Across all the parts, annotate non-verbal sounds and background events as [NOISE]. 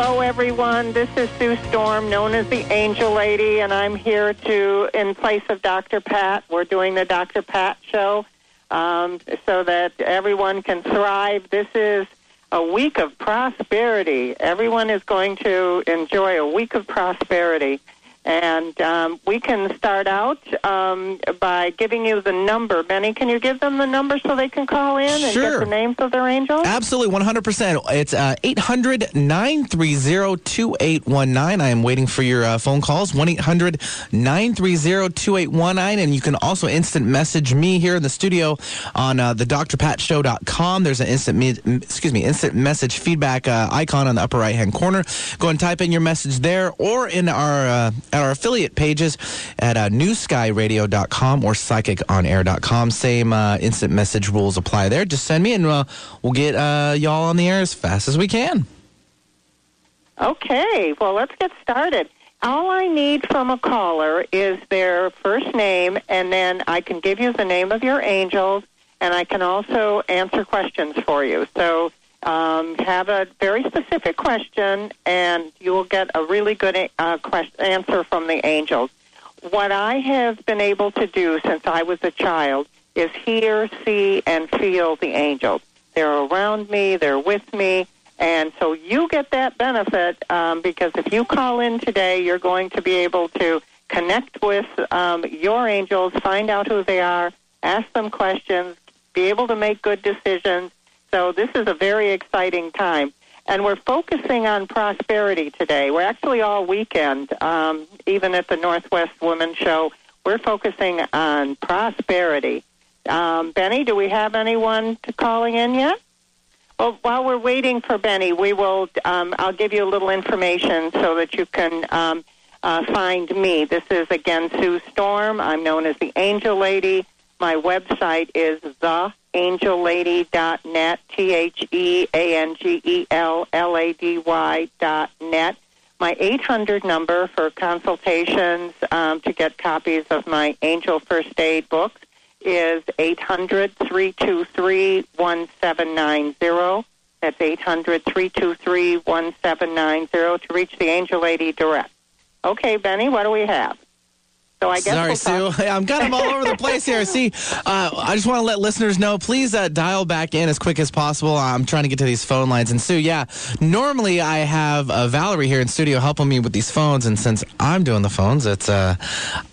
Hello, everyone. This is Sue Storm, known as the Angel Lady, and I'm here to, in place of Dr. Pat, we're doing the Dr. Pat show um, so that everyone can thrive. This is a week of prosperity. Everyone is going to enjoy a week of prosperity. And um, we can start out um, by giving you the number. Benny, can you give them the number so they can call in and Sure. get the names of their angels? Absolutely, 100%. It's uh, 800 930 2819. I am waiting for your uh, phone calls. 1 800 930 2819. And you can also instant message me here in the studio on uh, the drpatshow.com. There's an instant, me- excuse me, instant message feedback uh, icon on the upper right hand corner. Go and type in your message there or in our uh, at our affiliate pages at uh, newskyradio.com or psychiconair.com. Same uh, instant message rules apply there. Just send me and uh, we'll get uh, y'all on the air as fast as we can. Okay, well, let's get started. All I need from a caller is their first name, and then I can give you the name of your angels, and I can also answer questions for you. So um, have a very specific question, and you will get a really good uh, quest- answer from the angels. What I have been able to do since I was a child is hear, see, and feel the angels. They're around me, they're with me, and so you get that benefit um, because if you call in today, you're going to be able to connect with um, your angels, find out who they are, ask them questions, be able to make good decisions. So this is a very exciting time. And we're focusing on prosperity today. We're actually all weekend, um, even at the Northwest Women's Show, we're focusing on prosperity. Um, Benny, do we have anyone calling in yet? Well, while we're waiting for Benny, we will. Um, I'll give you a little information so that you can um, uh, find me. This is again Sue Storm. I'm known as the Angel Lady. My website is theangellady.net. T H E A N G E L L A D Y dot net. My 800 number for consultations um, to get copies of my Angel First Aid books is 800 323 1790. That's 800 323 1790 to reach the Angel Lady direct. Okay, Benny, what do we have? So I guess Sorry, we'll Sue. I'm kind of all over the place here. See, uh, I just want to let listeners know, please uh, dial back in as quick as possible. I'm trying to get to these phone lines. And Sue, yeah, normally I have uh, Valerie here in studio helping me with these phones. And since I'm doing the phones, it's uh,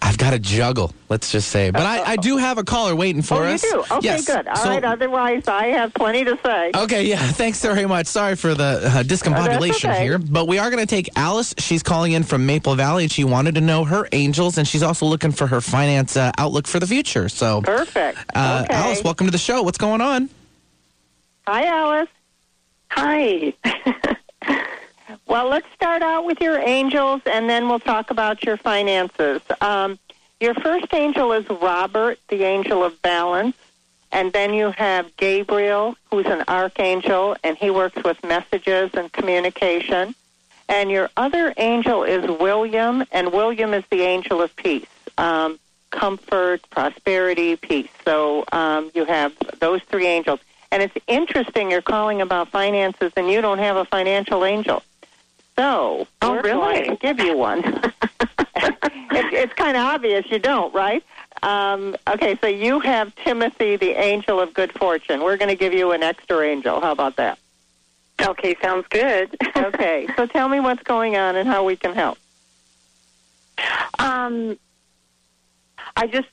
I've got to juggle, let's just say. But I, I do have a caller waiting for us. Oh, you do? Okay, yes. good. All So- right. Otherwise, I have plenty to say. Okay, yeah, [LAUGHS] thanks very much. Sorry for the uh, discombobulation okay. here, but we are going to take Alice. She's calling in from Maple Valley, and she wanted to know her angels, and she's also looking for her finance uh, outlook for the future. So, Perfect. uh, okay. Alice, welcome to the show. What's going on? Hi, Alice. Hi. [LAUGHS] Well, let's start out with your angels, and then we'll talk about your finances. Um, your first angel is Robert, the angel of balance. And then you have Gabriel, who's an archangel, and he works with messages and communication. And your other angel is William, and William is the angel of peace, um, comfort, prosperity, peace. So um, you have those three angels. And it's interesting you're calling about finances, and you don't have a financial angel. So Oh, we're really? going to give you one. it, [LAUGHS] it's kind of obvious you don't, right? Um, okay, so you have Timothy, the angel of good fortune. We're going to give you an extra angel. How about that? Okay, sounds good. [LAUGHS] Okay, so tell me what's going on and how we can help. um, I just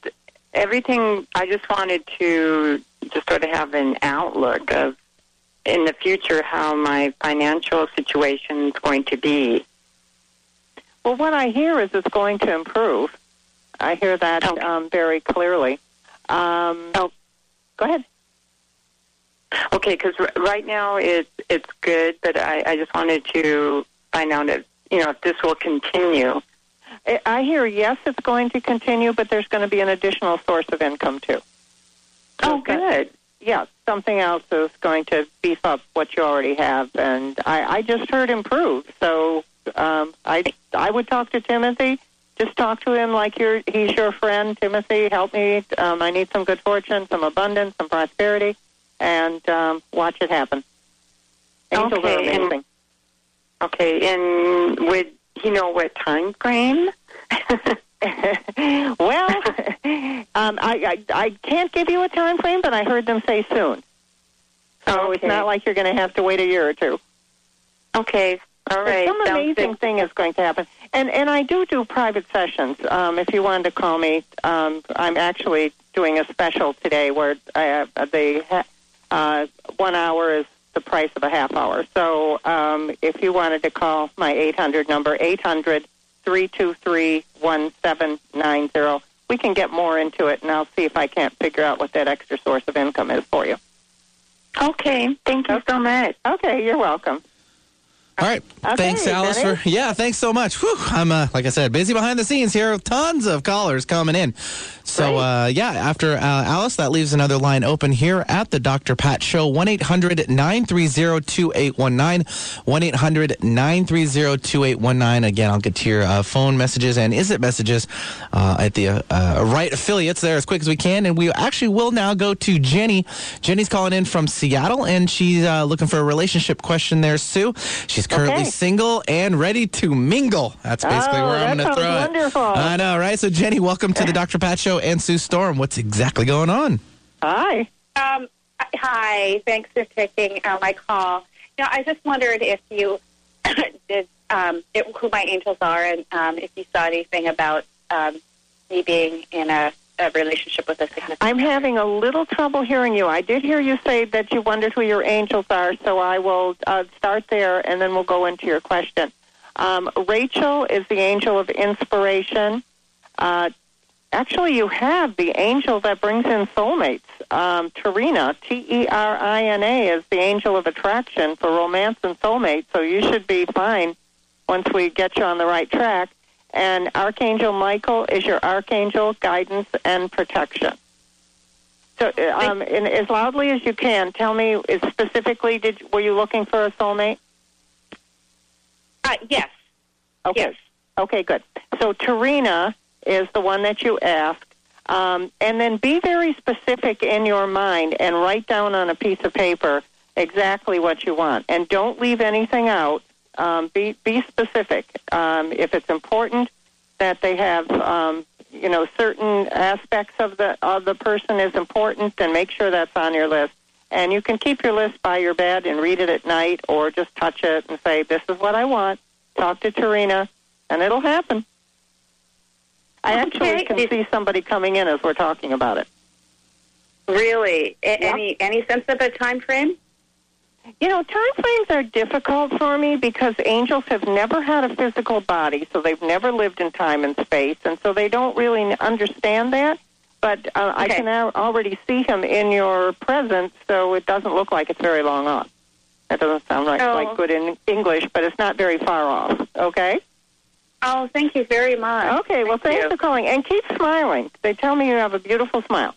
everything. I just wanted to just sort of have an outlook of in the future how my financial situation is going to be. Well, what I hear is it's going to improve. I hear that Okay. um, very clearly. Um, Oh. Go ahead. Okay, because r- right now it's it's good, but I, I just wanted to find out if you know if this will continue. I- I hear yes, it's going to continue, but there's going to be an additional source of income too. Oh, good. Yeah, something else is going to beef up what you already have, and I, I just heard improve. So um, I I would talk to Timothy. Just talk to him like you're he's your friend. Timothy, help me. Um, I need some good fortune, some abundance, some prosperity, and um, watch it happen. Angels Okay, are and- Okay, and would he know what time frame? [LAUGHS] well, um, I, I I can't give you a time frame, but I heard them say soon. So it's not like you're going to have to wait a year or two. okay, all right. Some sounds amazing thing is going to happen, and and I do do private sessions. Um, if you wanted to call me, um, I'm actually doing a special today where uh, the ha- uh, one hour is the price of a half hour. So um, if you wanted to call my 800 number, 800 323 1790, we can get more into it, and I'll see if I can't figure out what that extra source of income is for you. Okay, thank you so much. Okay, you're welcome. All right. Okay, thanks, Alice. For, yeah, thanks so much. Whew, I'm, uh, like I said, busy behind the scenes here. Tons of callers coming in. So, uh, yeah, after uh, Alice, that leaves another line open here at the Dr. Pat Show. 1 800 930 2819. 1 800 930 2819. Again, I'll get to your uh, phone messages and is it messages uh, at the uh, right affiliates there as quick as we can. And we actually will now go to Jenny. Jenny's calling in from Seattle and she's uh, looking for a relationship question there, Sue. She's currently Okay. single and ready to mingle. That's basically Oh, where I'm going to throw sounds it. wonderful. I know, right? So, Jenny, welcome to the Dr. Pat Show and Sue Storm. What's exactly going on? Hi. Um, hi, thanks for taking uh, my call. You know, I just wondered if you [COUGHS] did um, it, who my angels are, and um, if you saw anything about um, me being in a, a relationship with a significant. I'm having a little trouble hearing you. I did hear you say that you wondered who your angels are, so I will uh, start there and then we'll go into your question. Um, Rachel is the angel of inspiration. Uh, actually, you have the angel that brings in soulmates. Um, Terina, T E R I N A, is the angel of attraction for romance and soulmates, so you should be fine once we get you on the right track. And Archangel Michael is your archangel, guidance, and protection. So, uh, um, in, as loudly as you can, tell me specifically. Did were you looking for a soulmate? Uh, yes, Okay. yes. Okay, good. So Terina is the one that you asked. Um, and then be very specific in your mind and write down on a piece of paper exactly what you want. And don't leave anything out. Um, be, be specific. Um, if it's important that they have, um, you know, certain aspects of the, of the person is important, then make sure that's on your list. And you can keep your list by your bed and read it at night or just touch it and say, this is what I want. Talk to Terina, and it'll happen. I actually Okay. can see somebody coming in as we're talking about it. Really, A- Yeah. any any sense of a time frame? You know, time frames are difficult for me because angels have never had a physical body, so they've never lived in time and space, and so they don't really understand that. But uh, I can al- already see him in your presence, so it doesn't look like it's very long off. That doesn't sound like, Oh. like good in English, but it's not very far off. Okay? Oh, thank you very much. Okay, well, Thank thanks you. for calling. And keep smiling. They tell me you have a beautiful smile.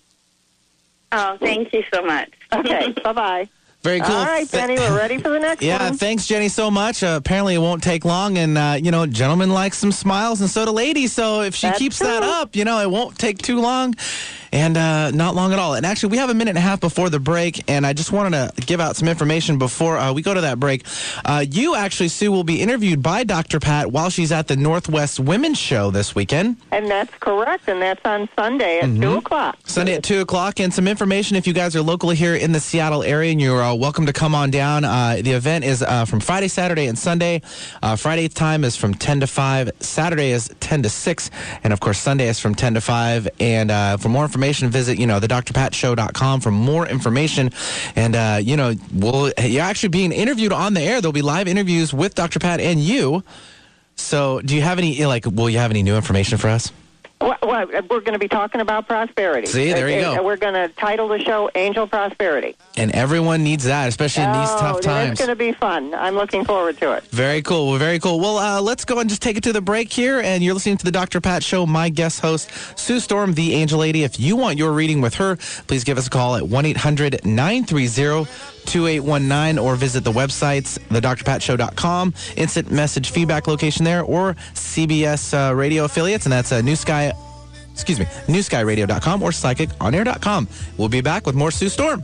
Oh, thank you so much. Okay, [LAUGHS] bye-bye. Very cool. All right, Jenny, we're ready for the next Yeah, one. Yeah, thanks, Jenny, so much. Uh, apparently, it won't take long, and uh, you know, gentlemen like some smiles, and so do ladies. So if she That's keeps that up, you know, it won't take too long, and uh, not long at all. And actually, we have a minute and a half before the break, and I just wanted to give out some information before uh, we go to that break. Uh, you actually, Sue, will be interviewed by Dr. Pat while she's at the Northwest Women's Show this weekend. And that's correct, and that's on Sunday at 2 o'clock. Sunday at 2 o'clock. And some information if you guys are locally here in the Seattle area and you're welcome to come on down. Uh, the event is uh, from Friday, Saturday, and Sunday. Uh, Friday's time is from 10 to 5. Saturday is 10 to 6. And of course, Sunday is from 10 to 5. And for more information, visit, you know, the drpatshow.com for more information. And, you know, we'll, you're actually being interviewed on the air. There'll be live interviews with Dr. Pat and you. So do you have any, like, will you have any new information for us? Well, well, we're going to be talking about prosperity. See, there you go. We're going to title the show "Angel Prosperity." And everyone needs that, especially in these oh, tough times. It's going to be fun. I'm looking forward to it. Very cool. Well, very cool. Well, uh, let's go and just take it to the break here. And you're listening to the Dr. Pat Show. My guest host, Sue Storm, the Angel Lady. If you want your reading with her, please give us a call at 1 800 930 2819 or visit the websites, thedrpatshow.com, instant message feedback location there, or CBS uh, radio affiliates. And that's uh, New Sky, excuse me, newskyradio.com or psychiconair.com. We'll be back with more Sue Storm.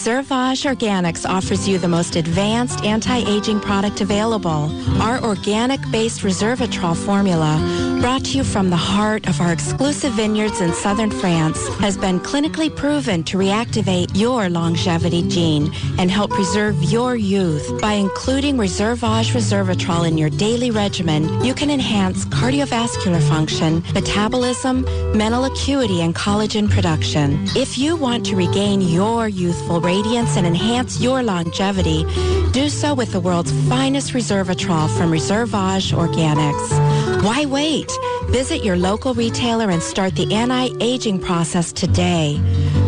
Reservage Organics offers you the most advanced anti-aging product available. Our organic-based Resveratrol formula, brought to you from the heart of our exclusive vineyards in southern France, has been clinically proven to reactivate your longevity gene and help preserve your youth. By including Reservage Resveratrol in your daily regimen, you can enhance cardiovascular function, metabolism, mental acuity, and collagen production. If you want to regain your youthful radiance and enhance your longevity, do so with the world's finest Resveratrol from Reservage Organics. Why wait? Visit your local retailer and start the anti-aging process today.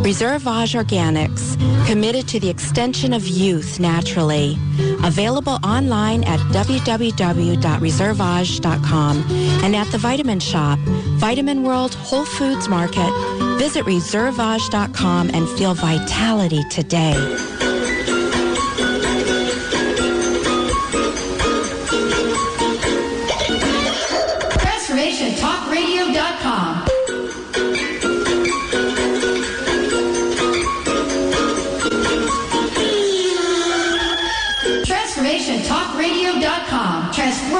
Reservage Organics, committed to the extension of youth naturally. Available online at www.reservage.com and at the Vitamin Shoppe, Vitamin World, Whole Foods Market. Visit reservage.com and feel vitality today.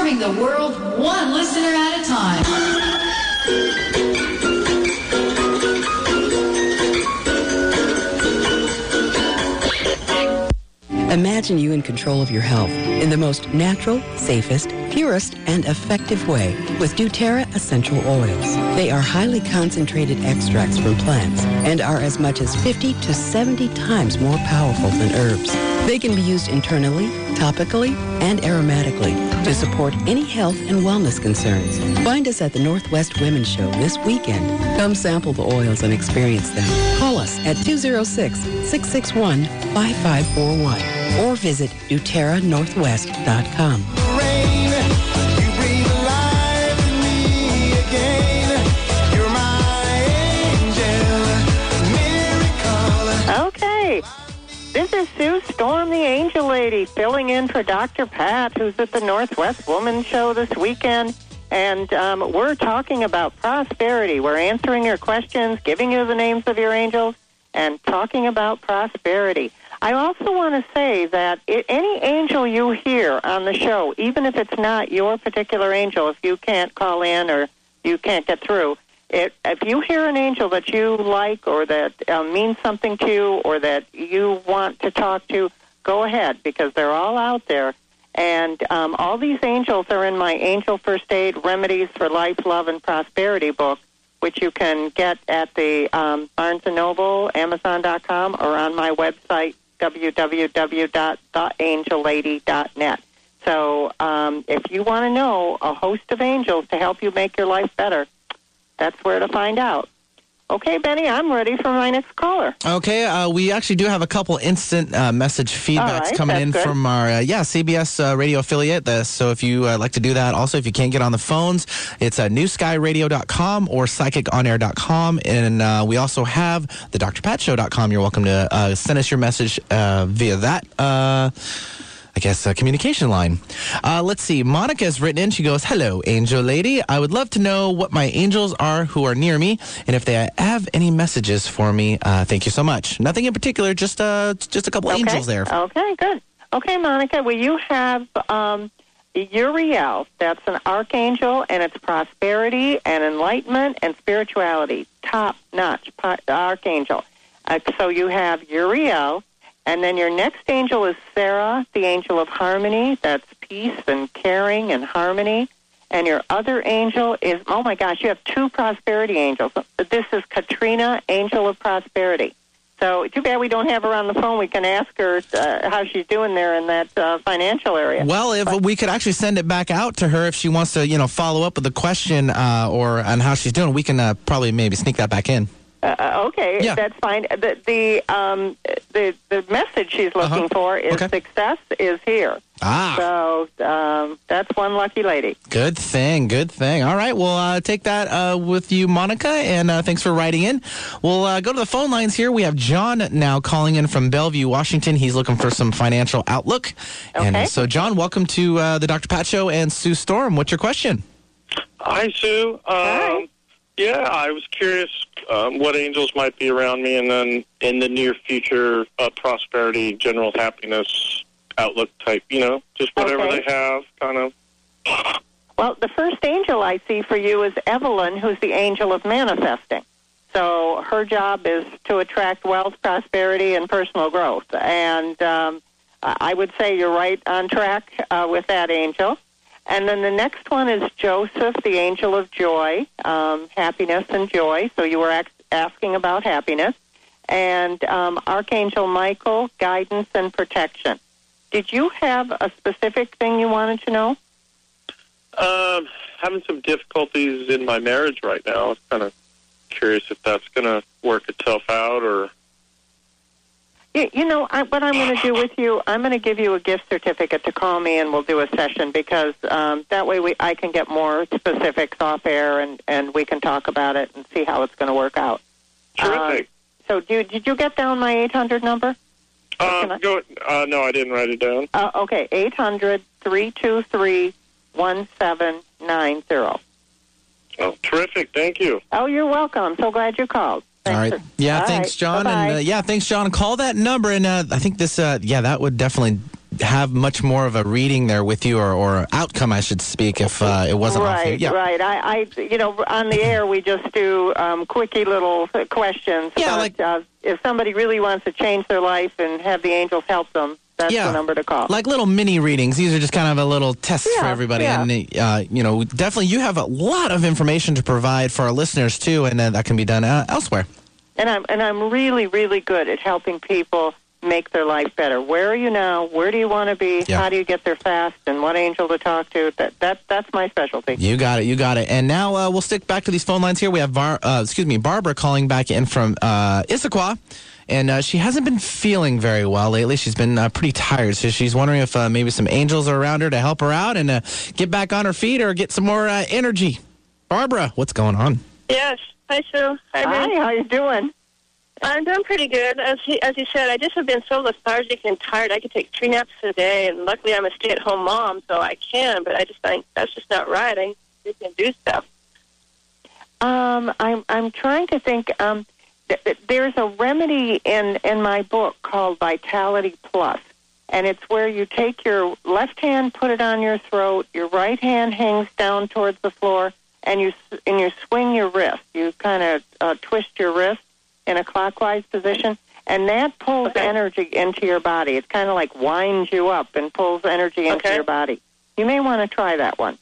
Transforming the world one listener at a time. Imagine you in control of your health in the most natural, safest, purest, and effective way with doTERRA essential oils. They are highly concentrated extracts from plants and are as much as 50 to 70 times more powerful than herbs. They can be used internally, topically, and aromatically to support any health and wellness concerns. Find us at the Northwest Women's Show this weekend. Come sample the oils and experience them. Call us at 206-661-5541 or visit doterranorthwest.com. This is Sue Storm, the Angel Lady, filling in for Dr. Pat, who's at the Northwest Woman Show this weekend. And um, we're talking about prosperity. We're answering your questions, giving you the names of your angels, and talking about prosperity. I also want to say that any angel you hear on the show, even if it's not your particular angel, if you can't call in or you can't get through, it, if you hear an angel that you like or that uh, means something to you or that you want to talk to, go ahead because they're all out there. And um, all these angels are in my Angel First Aid Remedies for Life, Love, and Prosperity book, which you can get at the um, Barnes & Noble, Amazon.com, or on my website, www.theangellady.net. So um, if you want to know a host of angels to help you make your life better, that's where to find out. Okay, Benny, I'm ready for my next caller. Okay, uh, we actually do have a couple instant uh, message feedbacks right, coming in good. from our uh, yeah CBS uh, radio affiliate. So if you uh, like to do that, also if you can't get on the phones, it's uh, newskyradio.com or psychiconair.com, and uh, we also have the drpatshow.com. You're welcome to uh, send us your message uh, via that. I guess, uh, communication line. Uh, let's see. Monica has written in. She goes, Hello, angel lady. I would love to know what my angels are who are near me and if they have any messages for me. Uh, thank you so much. Nothing in particular, just uh, just a couple Okay. angels there. Okay, good. Okay, Monica, well, you have um, Uriel. That's an archangel, and it's prosperity and enlightenment and spirituality. Top notch archangel. Uh, so you have Uriel, and then your next angel is Sarah, the angel of harmony. That's peace and caring and harmony. And your other angel is, oh my gosh, you have two prosperity angels. This is Katrina, angel of prosperity. So too bad we don't have her on the phone. We can ask her uh, how she's doing there in that uh, financial area. Well, if we could actually send it back out to her if she wants to, you know, follow up with a question uh, or on how she's doing, we can uh, probably maybe sneak that back in. Uh, uh, okay, Yeah. that's fine. The the um, the the message she's looking Uh-huh. for is Okay. success is here. Ah. So um, that's one lucky lady. Good thing, good thing. All right, we'll uh, take that uh, with you, Monica, and uh, thanks for writing in. We'll uh, go to the phone lines here. We have John now calling in from Bellevue, Washington. He's looking for some financial outlook. And Okay. so, John, welcome to uh, the Dr. Pat Show and Sue Storm. What's your question? Hi, Sue. Um, Yeah, I was curious um, what angels might be around me, and then in the near future, uh, prosperity, general happiness, outlook type. You know, just whatever Okay. they have, kind of. Well, the first angel I see for you is Evelyn, who's the angel of manifesting. So her job is to attract wealth, prosperity, and personal growth. And um, I I would say you're right on track uh, with that angel. And then the next one is Joseph, the angel of joy, um, happiness and joy. So you were ax- asking about happiness. And um, Archangel Michael, guidance and protection. Did you have a specific thing you wanted to know? Um, having some difficulties in my marriage right now. I was kind of curious if that's going to work itself out, or You, you know, I, what I'm going to do with you, I'm going to give you a gift certificate to call me and we'll do a session because um, that way we, I can get more specifics off air and, and we can talk about it and see how it's going to work out. terrific. So, do, did you get down my 800 number? Uh, go, uh, no, I didn't write it down. Uh, okay, 800 323 1790. Oh, terrific. Thank you. Oh, you're welcome. So glad you called. All right. [LAUGHS] Yeah, All thanks, right. John. Bye-bye. And uh, yeah, thanks, John. Call that number, and uh, I think this, uh, yeah, that would definitely have much more of a reading there with you, or, or outcome, I should speak, if uh, it wasn't right. Yeah. right. I, I, you know, on the air we just do um, quickie little questions. Yeah, but, like- uh, if somebody really wants to change their life and have the angels help them, that's Yeah. the number to call. Like little mini readings. These are just kind of a little test for everybody. yeah. And, uh, you know, definitely you have a lot of information to provide for our listeners, too, and uh, that can be done uh, elsewhere. and I'm and I'm really, really good at helping people make their life better. Where are you now? Where do you want to be? Yeah. How do you get there fast? And what angel to talk to? That that that's my specialty. You got it. You got it. And now uh, we'll stick back to these phone lines here. We have, Bar- uh, excuse me, Barbara calling back in from uh, Issaquah. And uh, she hasn't been feeling very well lately. She's been uh, pretty tired. So she's wondering if uh, maybe some angels are around her to help her out and uh, get back on her feet or get some more uh, energy. Barbara, what's going on? Yes. Hi, Sue. Hi, Hi, how you doing? I'm doing pretty good. As he, as you said, I just have been so lethargic and tired. I could take three naps a day, and luckily I'm a stay-at-home mom, so I can. But I just think that's just not right. I need to do stuff. Um, I'm I'm trying to think. Um, th- th- there's a remedy in in my book called Vitality Plus, and it's where you take your left hand, put it on your throat, your right hand hangs down towards the floor, and you s- and you swing your wrist. You kind of uh, twist your wrist in a clockwise position, and that pulls energy into your body. It kind of like winds you up and pulls energy into Okay. your body. You may want to try that one.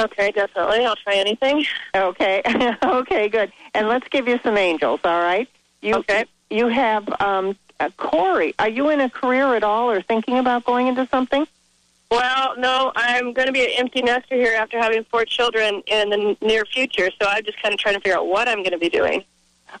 Okay, definitely. I'll try anything. Okay. [LAUGHS] okay, good. And let's give you some angels, all right? You, Okay. You have um, uh, Corey. Are you in a career at all or thinking about going into something? Well, no, I'm going to be an empty nester here after having four children in the near future, so I'm just kind of trying to figure out what I'm going to be doing.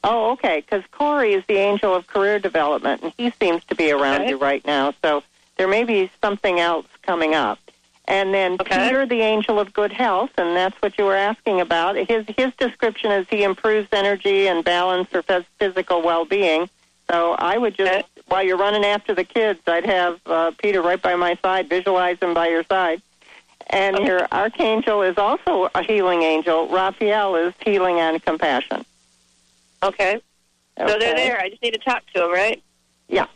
Oh, okay. Because Corey is the angel of career development, and he seems to be around Okay. you right now. So there may be something else coming up. And then Peter, the angel of good health, and that's what you were asking about. His his description is he improves energy and balance for phys- physical well-being. So I would just, while you're running after the kids, I'd have uh, Peter right by my side, visualize him by your side. And your archangel is also a healing angel. Raphael is healing and compassion. Okay. So they're there. I just need to talk to them, right? Yeah.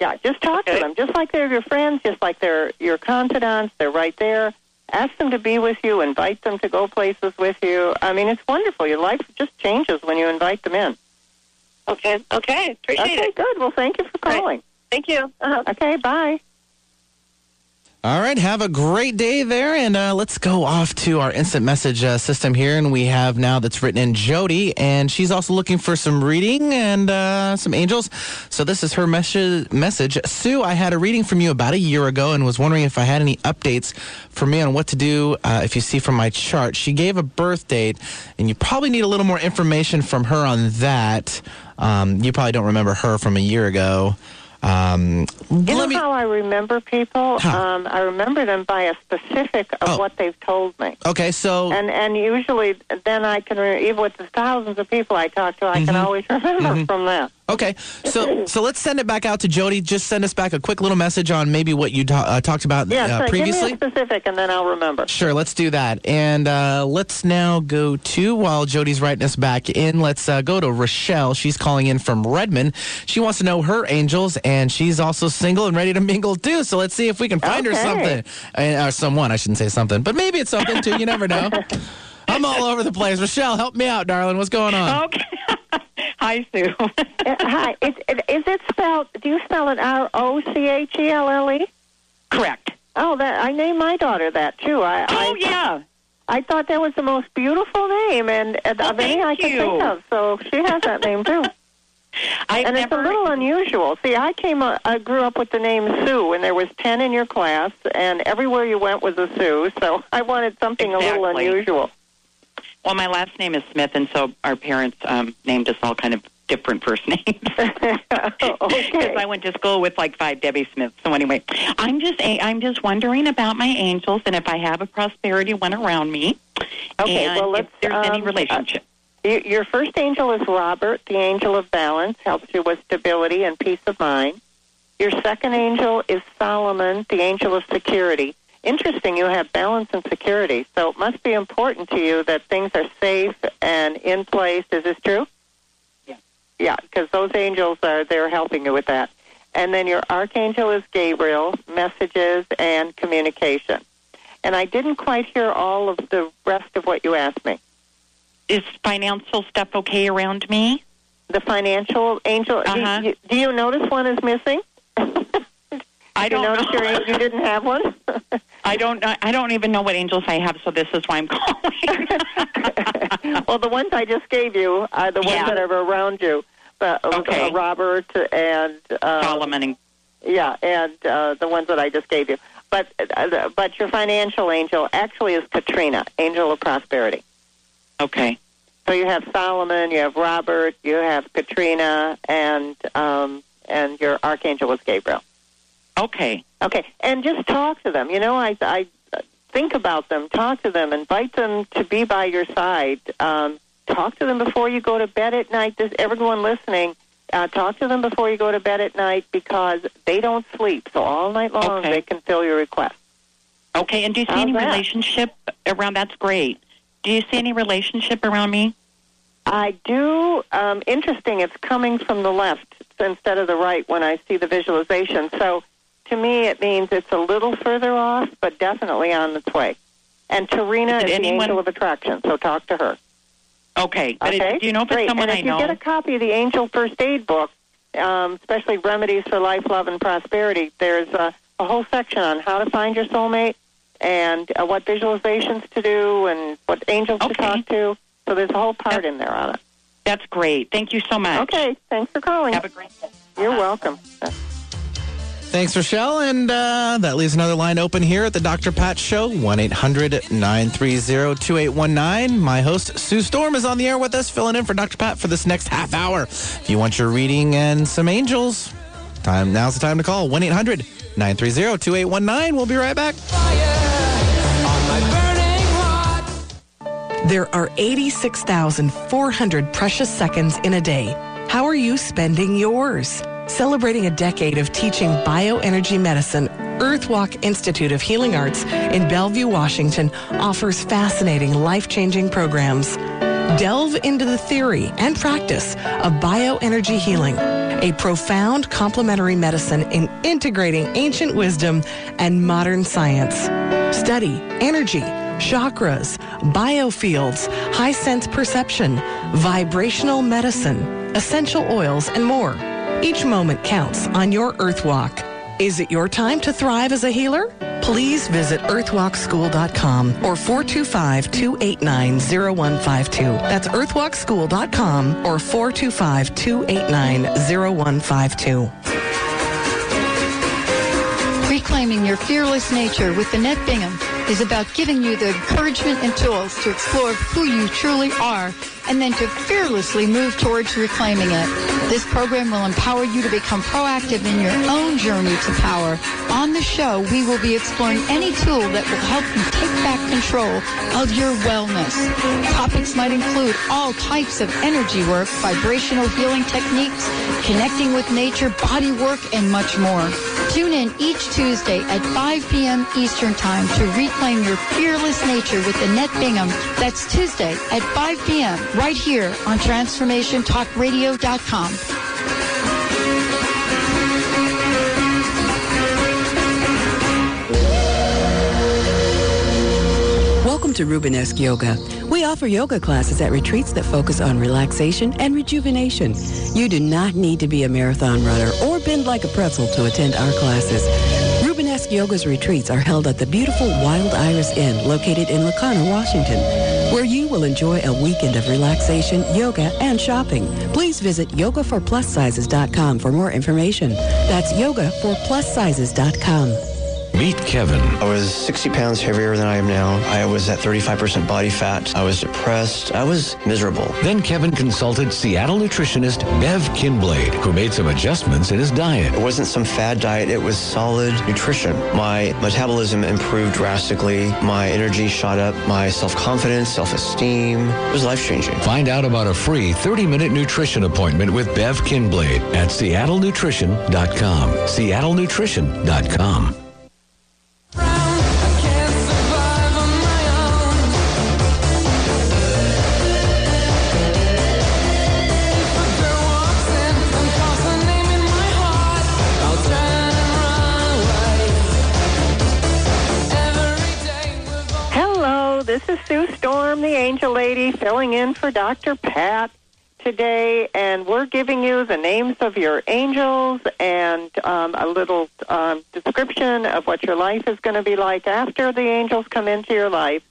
Yeah, just talk to them. Just like they're your friends, just like they're your confidants. They're right there. Ask them to be with you. Invite them to go places with you. I mean, it's wonderful. Your life just changes when you invite them in. Okay. Okay. Appreciate okay, it. good. Well, thank you for calling. Thank you. Uh-huh. Okay, bye. All right, have a great day there, and uh, let's go off to our instant message uh, system here. And we have now that's written in Jody, and she's also looking for some reading and uh, some angels. So this is her message. Message, Sue. I had a reading from you about a year ago, and was wondering if I had any updates for me on what to do. Uh, if you see from my chart, she gave a birth date, and you probably need a little more information from her on that. Um, you probably don't remember her from a year ago. Um, You know me- how I remember people? How? Um, I remember them by a specific of Oh. what they've told me. okay, so And and usually then I can re- even with the thousands of people I talk to, I Mm-hmm. can always [LAUGHS] remember from that. Okay, so so let's send it back out to Jody. Just send us back a quick little message on maybe what you ta- uh, talked about Yeah, uh, so previously. give me a specific, and then I'll remember. Sure, let's do that. And uh, let's now go to, while Jody's writing us back in, let's uh, go to Rochelle. She's calling in from Redmond. She wants to know her angels, and she's also single and ready to mingle too. So let's see if we can find her something. Uh, or someone, I shouldn't say something, but maybe it's something too. You never know. [LAUGHS] I'm all over the place. Rochelle, help me out, darling. What's going on? Okay. Hi, Sue. Uh, hi, is, is it spelled? Do you spell it R O C H E L L E? Correct. Oh, that I named my daughter that too. I, Oh, I, yeah. I thought that was the most beautiful name, and, and Oh, of any I could think of. So she has that name too. [LAUGHS] I've and it's a little unusual. See, I came, uh, I grew up with the name Sue, and there was ten in your class, and everywhere you went was a Sue. So [LAUGHS] I wanted something a little unusual. Well, my last name is Smith, and so our parents um, named us all kind of different first [LAUGHS] names. [LAUGHS] Because okay. I went to school with like five Debbie Smiths. So anyway, I'm just a- I'm just wondering about my angels and if I have a prosperity one around me. Okay, well, let's, if there's any um, relationship. Y- Your first angel is Robert, the angel of balance, helps you with stability and peace of mind. Your second angel is Solomon, the angel of security. Interesting, you have balance and security. So it must be important to you that things are safe and in place. Is this true? Yeah. Yeah, because those angels are they're helping you with that. And then your archangel is Gabriel, messages and communication. And I didn't quite hear all of the rest of what you asked me. Is financial stuff okay around me? The financial angel. do Uh-huh. you- Do, you notice one is missing? I don't know. your, you didn't have one. [LAUGHS] I don't. I I don't even know what angels I have, so this is why I'm calling. [LAUGHS] well, the ones I just gave you are the ones Yeah. that are around you. But, uh, Okay. uh, Robert and uh, Solomon and yeah, and uh, the ones that I just gave you. But uh, but your financial angel actually is Katrina, angel of prosperity. okay. So you have Solomon, you have Robert, you have Katrina, and um, and your archangel was Gabriel. Okay. Okay, and just talk to them. You know, I I think about them, talk to them, invite them to be by your side. Um, talk to them before you go to bed at night. This, everyone listening, uh, talk to them before you go to bed at night because they don't sleep. So all night long Okay. they can fill your request. Okay. And do you see How's any that? relationship around? That's great. Do you see any relationship around me? I do. Um, interesting. It's coming from the left instead of the right when I see the visualization. So to me, it means it's a little further off, but definitely on its way. And Terina Is is, it the angel of attraction, so talk to her. Okay. But okay. it, do you know if Great. it's someone and I if know? you get a copy of the Angel First Aid book, um, especially remedies for life, love, and prosperity, there's a, a whole section on how to find your soulmate and uh, what visualizations to do and what angels to talk to. So there's a whole part in there on it. That's great. Thank you so much. Okay, thanks for calling. Have a great day. You're welcome. Thanks, Rochelle. And uh, that leaves another line open here at the Dr. Pat Show, 1 800 930 2819. My host, Sue Storm, is on the air with us, filling in for Dr. Pat for this next half hour. If you want your reading and some angels, time now's the time to call 1 800 930 2819. We'll be right back. There are 86,400 precious seconds in a day. How are you spending yours? Celebrating a decade of teaching bioenergy medicine, Earthwalk Institute of Healing Arts in Bellevue, Washington offers fascinating, life-changing programs. Delve into the theory and practice of bioenergy healing, a profound complementary medicine in integrating ancient wisdom and modern science. Study energy, chakras, biofields, high sense perception, vibrational medicine, essential oils, and more. Each moment counts on your Earthwalk. Is it your time to thrive as a healer? Please visit earthwalkschool.com or 425-289-0152. That's earthwalkschool.com or 425-289-0152. Reclaiming your fearless nature with Annette Bingham is about giving you the encouragement and tools to explore who you truly are and then to fearlessly move towards reclaiming it. This program will empower you to become proactive in your own journey to power. On the show, we will be exploring any tool that will help you take back control of your wellness. Topics might include all types of energy work, vibrational healing techniques, connecting with nature, body work, and much more. Tune in each Tuesday at 5 p.m. Eastern Time to reclaim your fearless nature with Annette Bingham. That's Tuesday at 5 p.m. right here on TransformationTalkRadio.com. Welcome to Rubenesque Yoga. Offer yoga classes at retreats that focus on relaxation and rejuvenation. You do not need to be a marathon runner or bend like a pretzel to attend our classes. Rubenesque Yoga's retreats are held at the beautiful Wild Iris Inn located in La Conner, Washington, where you will enjoy a weekend of relaxation, yoga, and shopping. Please visit yogaforplussizes.com for more information. That's yogaforplussizes.com. Meet Kevin. I was 60 pounds heavier than I am now. I was at 35% body fat. I was depressed. I was miserable. Then Kevin consulted Seattle nutritionist Bev Kinblade, who made some adjustments in his diet. It wasn't some fad diet. It was solid nutrition. My metabolism improved drastically. My energy shot up. My self-confidence, self-esteem. It was life-changing. Find out about a free 30-minute nutrition appointment with Bev Kinblade at seattlenutrition.com. seattlenutrition.com. this is Sue Storm, the Angel Lady, filling in for Dr. Pat today, and we're giving you the names of your angels and um, a little um, description of what your life is going to be like after the angels come into your life.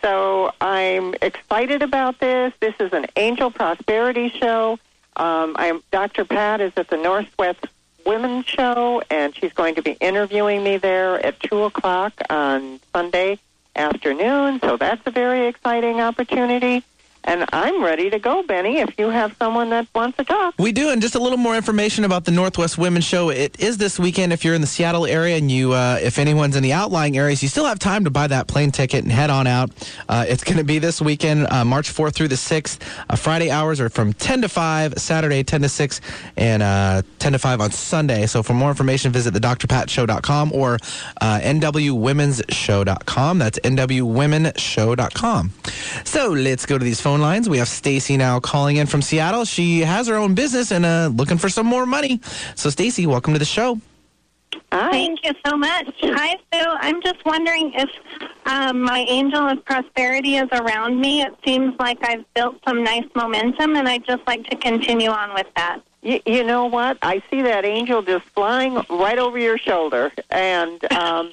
So I'm excited about this. This is an angel prosperity show. Um, I'm Dr. Pat is at the Northwest Women's Show, and she's going to be interviewing me there at two o'clock on Sunday afternoon. So that's a very exciting opportunity. And I'm ready to go, Benny, if you have someone that wants to talk. We do, and just a little more information about the Northwest Women's Show. It is this weekend. If you're in the Seattle area, and you, uh, if anyone's in the outlying areas, you still have time to buy that plane ticket and head on out. Uh, it's going to be this weekend, uh, March 4th through the 6th. Uh, Friday hours are from 10 to 5, Saturday 10 to 6, and uh, 10 to 5 on Sunday. So for more information, visit the drpatshow.com or uh, nwwomenshow.com. That's nwwomenshow.com. So let's go to these phone lines. We have Stacy now calling in from Seattle. She has her own business and uh, looking for some more money. So Stacy, welcome to the show. Hi. Thank you so much. Hi, Sue. I'm just wondering if um, my angel of prosperity is around me. It seems like I've built some nice momentum, and I'd just like to continue on with that. You, you know what? I see that angel just flying right over your shoulder, and um,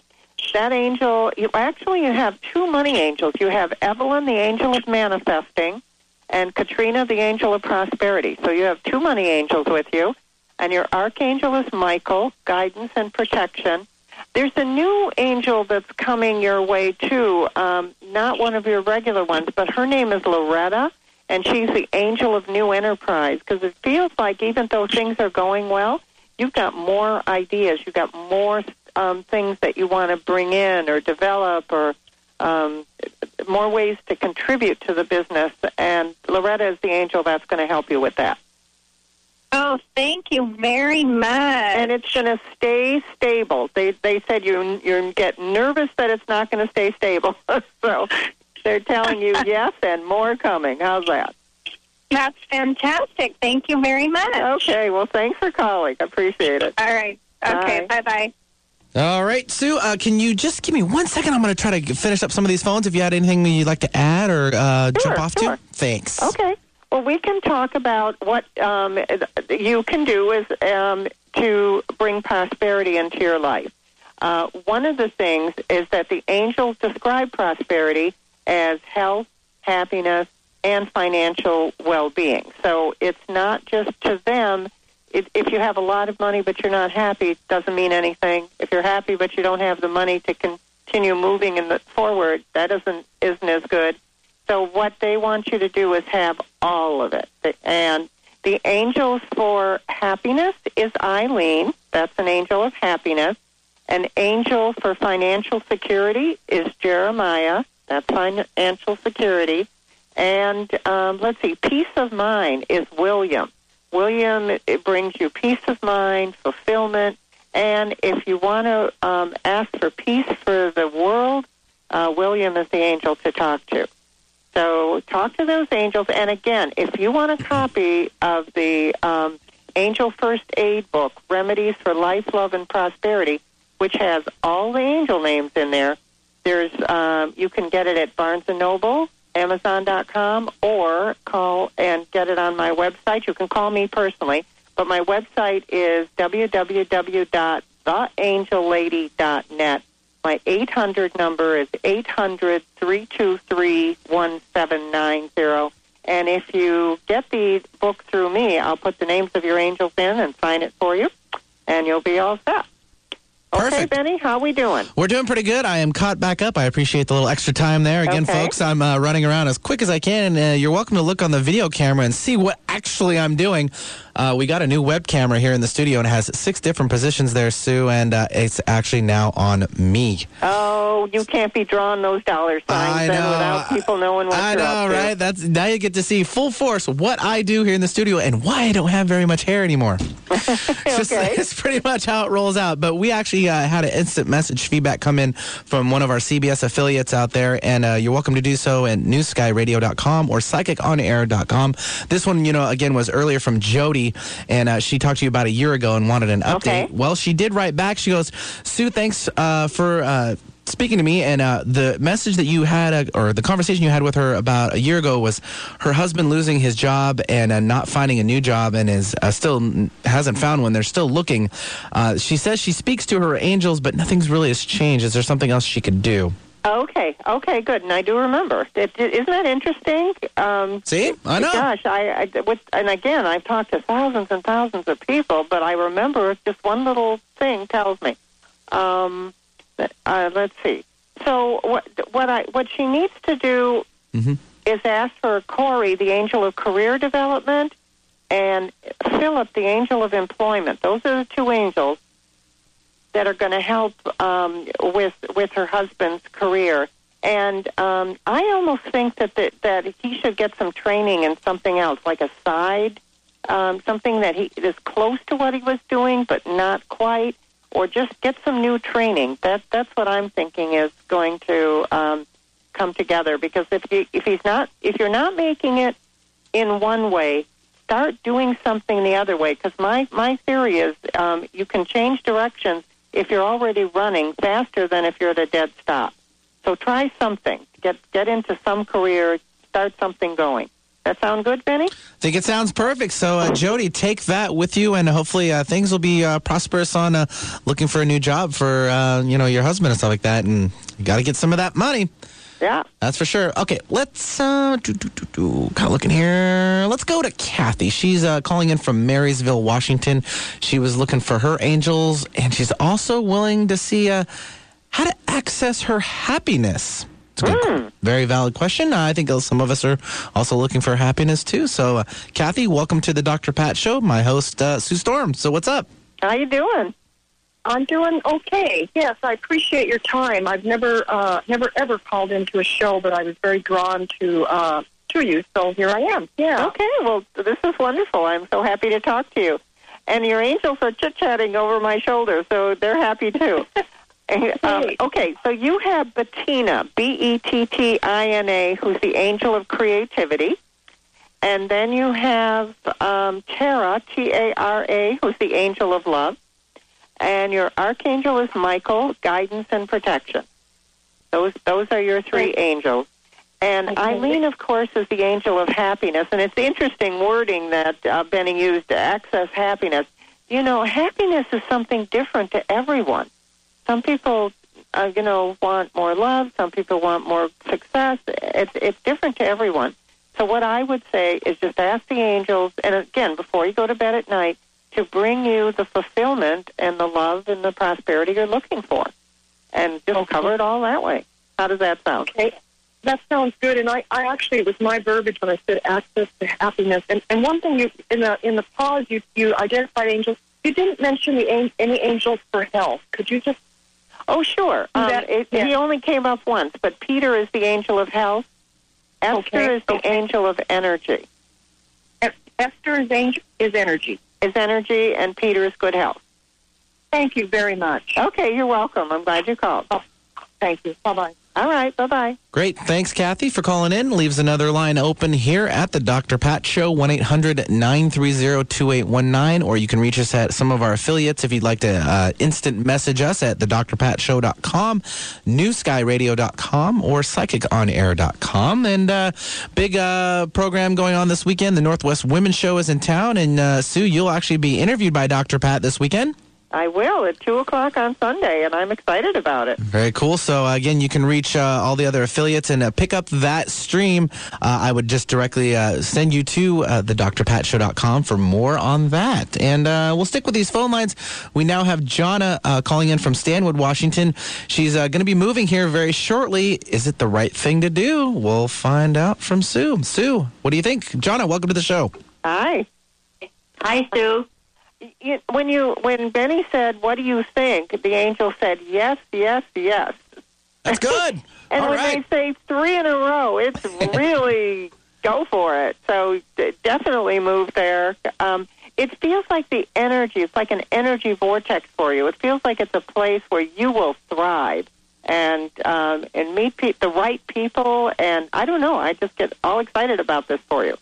that angel. You, actually, you have two money angels. You have Evelyn, the angel of manifesting, and Katrina, the angel of prosperity. So you have two money angels with you. and your archangel is Michael, guidance and protection. There's a new angel that's coming your way too, um, not one of your regular ones, but her name is Loretta, and she's the angel of new enterprise because it feels like even though things are going well, you've got more ideas, you've got more um, things that you want to bring in or develop or um, more ways to contribute to the business. And Loretta is the angel that's going to help you with that. Oh, thank you very much. And it's going to stay stable. They they said you you get nervous that it's not going to stay stable. [LAUGHS] so they're telling you [LAUGHS] yes and more coming. How's that? That's fantastic. Thank you very much. Okay. Well, thanks for calling. I appreciate it. All right. Okay. Bye bye. All right, Sue, uh, can you just give me one second? I'm going to try to finish up some of these phones. If you had anything you'd like to add or uh, jump off sure. to? Thanks. Okay. Well, we can talk about what um, you can do is um, to bring prosperity into your life. Uh, one of the things is that the angels describe prosperity as health, happiness, and financial well-being. So it's not just to them. If, if you have a lot of money but you're not happy, it doesn't mean anything. If you're happy but you don't have the money to continue moving in the forward, that isn't isn't as good. So what they want you to do is have all of it. And the angels for happiness is Eileen. That's an angel of happiness. An angel for financial security is Jeremiah. That's financial security. And um, let's see, peace of mind is William. William it brings you peace of mind, fulfillment, and if you want to um, ask for peace for the world, uh, William is the angel to talk to. So talk to those angels. And again, if you want a copy of the um, Angel First Aid book, Remedies for Life, Love, and Prosperity, which has all the angel names in there, there's um, you can get it at Barnes and Noble, Amazon.com, or call and get it on my website. You can call me personally, but my website is www.theangellady.net. My 800 number is 800 323 1790. And if you get the book through me, I'll put the names of your angels in and sign it for you, and you'll be all set. Okay, Benny, how are we doing? We're doing pretty good. I am caught back up. I appreciate the little extra time there. Again, Okay. folks, I'm uh, running around as quick as I can. And, uh, you're welcome to look on the video camera and see what actually I'm doing. Uh, we got a new web camera here in the studio and it has six different positions there, Sue, and uh, it's actually now on me. Oh, you can't be drawing those dollar signs I then know. without people knowing what I you're know, up to. right? That's now you get to see full force what I do here in the studio and why I don't have very much hair anymore. [LAUGHS] [LAUGHS] It's just- Okay. it's pretty much how it rolls out. But we actually uh, had an instant message feedback come in from one of our CBS affiliates out there, and uh, you're welcome to do so at newskyradio.com or psychiconair.com. This one, you know, again, was earlier from Jody, and uh, she talked to you about a year ago and wanted an update. Okay. Well, she did write back. She goes, Sue, thanks uh, for. Speaking to me, and uh, the message that you had, uh, or the conversation you had with her about a year ago, was her husband losing his job and uh, not finding a new job, and is uh, still hasn't found one. They're still looking. Uh, she says she speaks to her angels, but nothing's really has changed. Is there something else she could do? Okay, okay, good. And I do remember. Isn't that interesting? Um, See, I know. Gosh, I, I with, and again, I've talked to thousands and thousands of people, but I remember just one little thing tells me. Um, uh, let's see. So what what I what she needs to do is ask for Corey, the angel of career development, and Philip, the angel of employment. Those are the two angels that are going to help um, with with her husband's career. And um, I almost think that, that that he should get some training in something else, like a side, um, something that he is close to what he was doing, but not quite, or just get some new training. That that's what I'm thinking is going to um, come together. Because if you if he's not if you're not making it in one way, start doing something the other way. Because my my theory is um, you can change directions if you're already running faster than if you're at a dead stop. So try something. Get get into some career. Start something going. That sound good, Benny? I think it sounds perfect. So, uh, Jody, take that with you, and hopefully uh, things will be uh, prosperous on uh, looking for a new job for uh, you know your husband and stuff like that. And you got to get some of that money. Yeah. That's for sure. Okay, let's uh, do, do, do, do. kind of looking here. Let's go to Kathy. She's uh, calling in from Marysville, Washington. She was looking for her angels, and she's also willing to see uh, how to access her happiness. It's a good, very valid question. I think some of us are also looking for happiness too. So, uh, Kathy, welcome to the Dr. Pat Show. My host, uh, Sue Storm. So, what's up? How you doing? I'm doing okay. Yes, I appreciate your time. I've never, uh, never ever called into a show, but I was very drawn to uh, to you, so here I am. Yeah. Okay, well, this is wonderful. I'm so happy to talk to you. And your angels are chit chatting over my shoulder, so they're happy too. [LAUGHS] Um, okay, so you have Bettina, B E T T I N A, who's the angel of creativity. And then you have um, Tara, T A R A, who's the angel of love. And your archangel is Michael, guidance and protection. Those those are your three angels. And Eileen, of course, is the angel of happiness. And it's interesting wording that uh, Benny used to access happiness. You know, happiness is something different to everyone. Some people, uh, you know, want more love. Some people want more success. It's it's different to everyone. So what I would say is just ask the angels, and again, before you go to bed at night, to bring you the fulfillment and the love and the prosperity you're looking for, and just cover it all that way. How does that sound? Okay. That sounds good, and I, I actually it was my verbiage when I said access to happiness. And, and one thing you in the in the pause you you identified angels. You didn't mention the any angels for health. Could you just? Oh, sure. Um, That- it, yeah. He only came up once, but Peter is the angel of health. Esther Okay, is the angel of energy. Esther is angel is energy. Is energy, and Peter is good health. Thank you very much. Okay, you're welcome. I'm glad you called. thank you. Bye bye. All right. Bye bye. Great. Thanks, Kathy, for calling in. Leaves another line open here at the Dr. Pat Show, 1 800 930 2819. Or you can reach us at some of our affiliates if you'd like to uh, instant message us at the thedrpatshow.com, newskyradio.com, or psychiconair.com. And uh, big uh, program going on this weekend. The Northwest Women's Show is in town. And uh, Sue, you'll actually be interviewed by Dr. Pat this weekend. I will at two o'clock on Sunday, and I'm excited about it. Very cool. So uh, again, you can reach uh, all the other affiliates and uh, pick up that stream. Uh, I would just directly uh, send you to uh, the drpatshow.com for more on that. And uh, we'll stick with these phone lines. We now have Jonna uh, calling in from Stanwood, Washington. She's uh, going to be moving here very shortly. Is it the right thing to do? We'll find out from Sue. Sue, what do you think? Jonna, welcome to the show. Hi. Hi, Sue. You, when you when Benny said, "What do you think?" the angel said, "Yes, yes, yes." That's good. [LAUGHS] and All when right. they say three in a row, it's really [LAUGHS] go for it. So d- definitely move there. Um, it feels like the energy. It's like an energy vortex for you. It feels like it's a place where you will thrive and um, and meet pe- the right people. And I don't know. I just get all excited about this for you.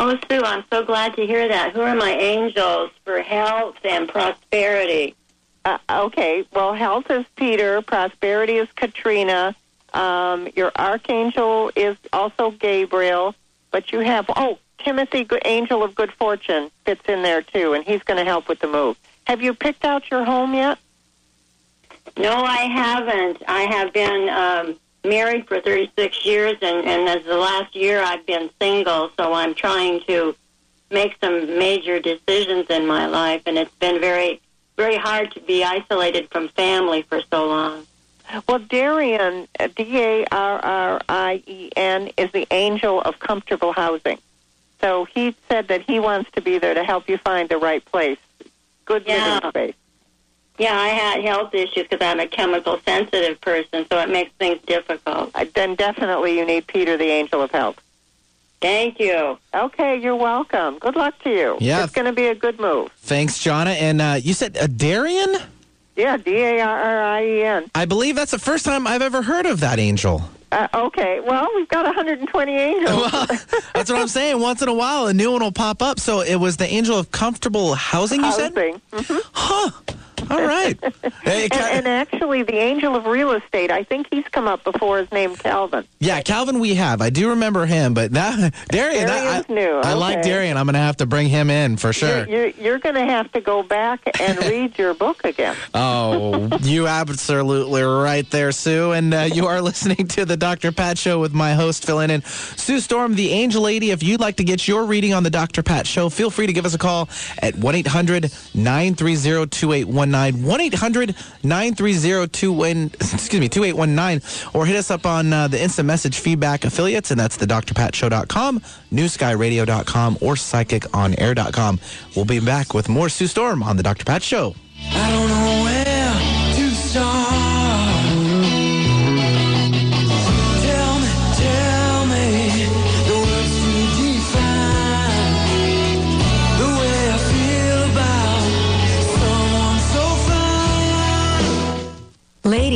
Oh, Sue, I'm so glad to hear that. Who are my angels for health and prosperity? Uh, okay. Well, health is Peter. Prosperity is Katrina. Um, your archangel is also Gabriel. But you have oh Timothy, angel of good fortune, fits in there too, and he's going to help with the move. Have you picked out your home yet? No, I haven't. I have been um, married for 36 years, and, and as the last year I've been single, so I'm trying to make some major decisions in my life, and it's been very, very hard to be isolated from family for so long. Well, Darrien, uh, D A R R I E N, is the angel of comfortable housing. So he said that he wants to be there to help you find the right place, good Yeah. living space. Yeah, I had health issues because I'm a chemical sensitive person, so it makes things difficult. Then definitely you need Peter, the angel of health. Thank you. Okay, you're welcome. Good luck to you. Yeah. It's going to be a good move. Thanks, Jonna. And uh, you said uh, Darrien? Yeah, D A R R I E N. I believe that's the first time I've ever heard of that angel. Uh, okay, well, we've got 120 angels. [LAUGHS] That's what I'm saying. Once in a while, a new one will pop up. So it was the angel of comfortable housing, you said? Housing. Mhm. Huh. All right. [LAUGHS] and, and actually, the angel of real estate, I think he's come up before his name Calvin. Yeah, Calvin, we have. I do remember him, but now [LAUGHS] Darrien, Darrien's I, new. I like Darrien. I'm going to have to bring him in for sure. You're, you're, you're going to have to go back and [LAUGHS] read your book again. Oh, you absolutely right there, Sue. And uh, you are listening to the Dr. Pat Show with my host, Phil in. Sue Storm, the Angel Lady. If you'd like to get your reading on the Dr. Pat Show, feel free to give us a call at 1 800 930 2819. 1 800 930 [LAUGHS] excuse me, 2819. Or hit us up on uh, the instant message feedback affiliates, and that's the drpatshow.com, newskyradio.com, or psychiconair.com. We'll be back with more Sue Storm on the Dr. Pat Show.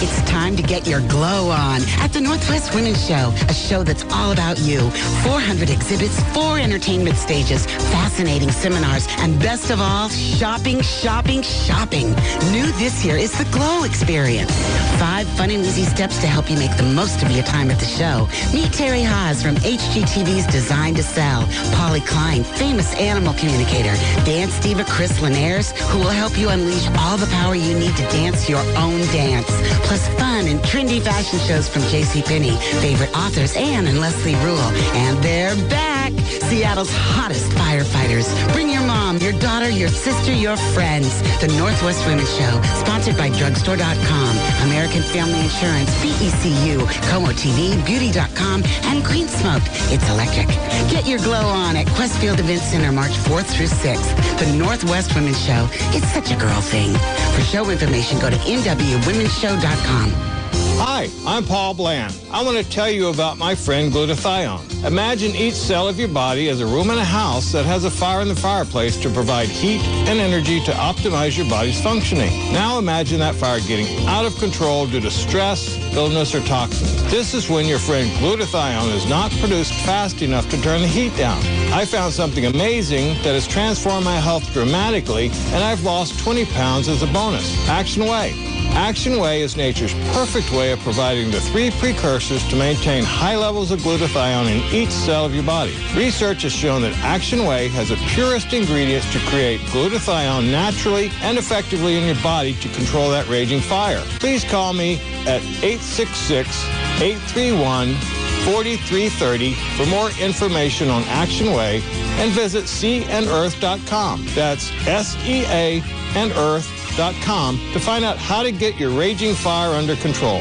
It's time to get your glow on at the Northwest Women's Show, a show that's all about you. 400 exhibits, four entertainment stages, fascinating seminars, and best of all, shopping, shopping, shopping. New this year is the Glow Experience. Five fun and easy steps to help you make the most of your time at the show. Meet Terry Haas from HGTV's Design to Sell, Polly Klein, famous animal communicator, dance diva Chris Linares, who will help you unleash all the power you need to dance your own dance. Plus fun and trendy fashion shows from JCPenney, favorite authors Ann and Leslie Rule. And they're back! Seattle's hottest firefighters. Bring your mom, your daughter, your sister, your friends. The Northwest Women's Show, sponsored by Drugstore.com, American Family Insurance, BECU, KOMO TV, Beauty.com, and Queen Smoke. It's electric. Get your glow on at Qwest Field Event Center March 4th through 6th. The Northwest Women's Show. It's such a girl thing. For show information, go to NWWomensShow.com. Hi, I'm Paul Bland. I want to tell you about my friend glutathione. Imagine each cell of your body as a room in a house that has a fire in the fireplace to provide heat and energy to optimize your body's functioning. Now imagine that fire getting out of control due to stress, illness, or toxins. This is when your friend glutathione is not produced fast enough to turn the heat down. I found something amazing that has transformed my health dramatically, and I've lost 20 pounds as a bonus. Action Way. Action Way is nature's perfect way of providing the three precursors to maintain high levels of glutathione in each cell of your body. Research has shown that Action Way has the purest ingredients to create glutathione naturally and effectively in your body to control that raging fire. Please call me at 866-831-4330 for more information on Action Way and visit seaandearth.com. That's S-E-A and Earth to find out how to get your raging fire under control.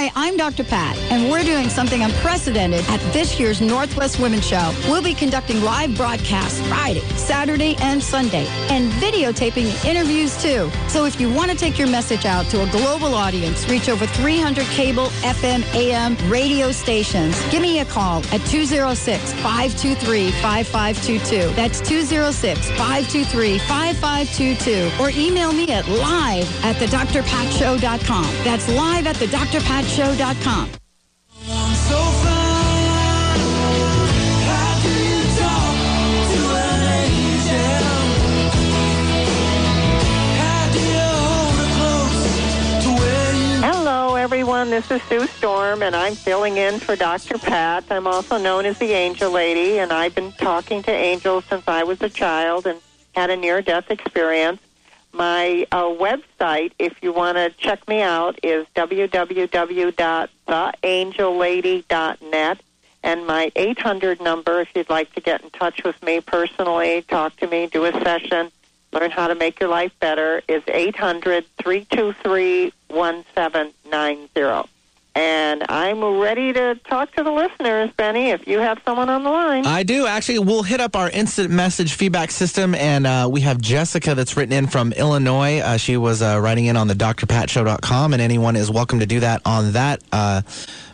Hi, I'm Dr. Pat, and we're doing something unprecedented at this year's Northwest Women's Show. We'll be conducting live broadcasts Friday, Saturday, and Sunday, and videotaping interviews too. So if you want to take your message out to a global audience, reach over 300 cable, FM, AM, radio stations, give me a call at 206-523-5522. That's 206-523-5522. Or email me at live at thedrpatshow.com. That's live at thedrpatshow.com. Hello, everyone. This is Sue Storm, and I'm filling in for Dr. Pat. I'm also known as the Angel Lady, and I've been talking to angels since I was a child and had a near-death experience. My uh, website, if you want to check me out, is www.theangellady.net. And my 800 number, if you'd like to get in touch with me personally, talk to me, do a session, learn how to make your life better, is 800 323 1790. And I'm ready to talk to the listeners, Benny, if you have someone on the line. I do. Actually, we'll hit up our instant message feedback system, and uh, we have Jessica that's written in from Illinois. Uh, she was uh, writing in on the drpatshow.com, and anyone is welcome to do that on that uh,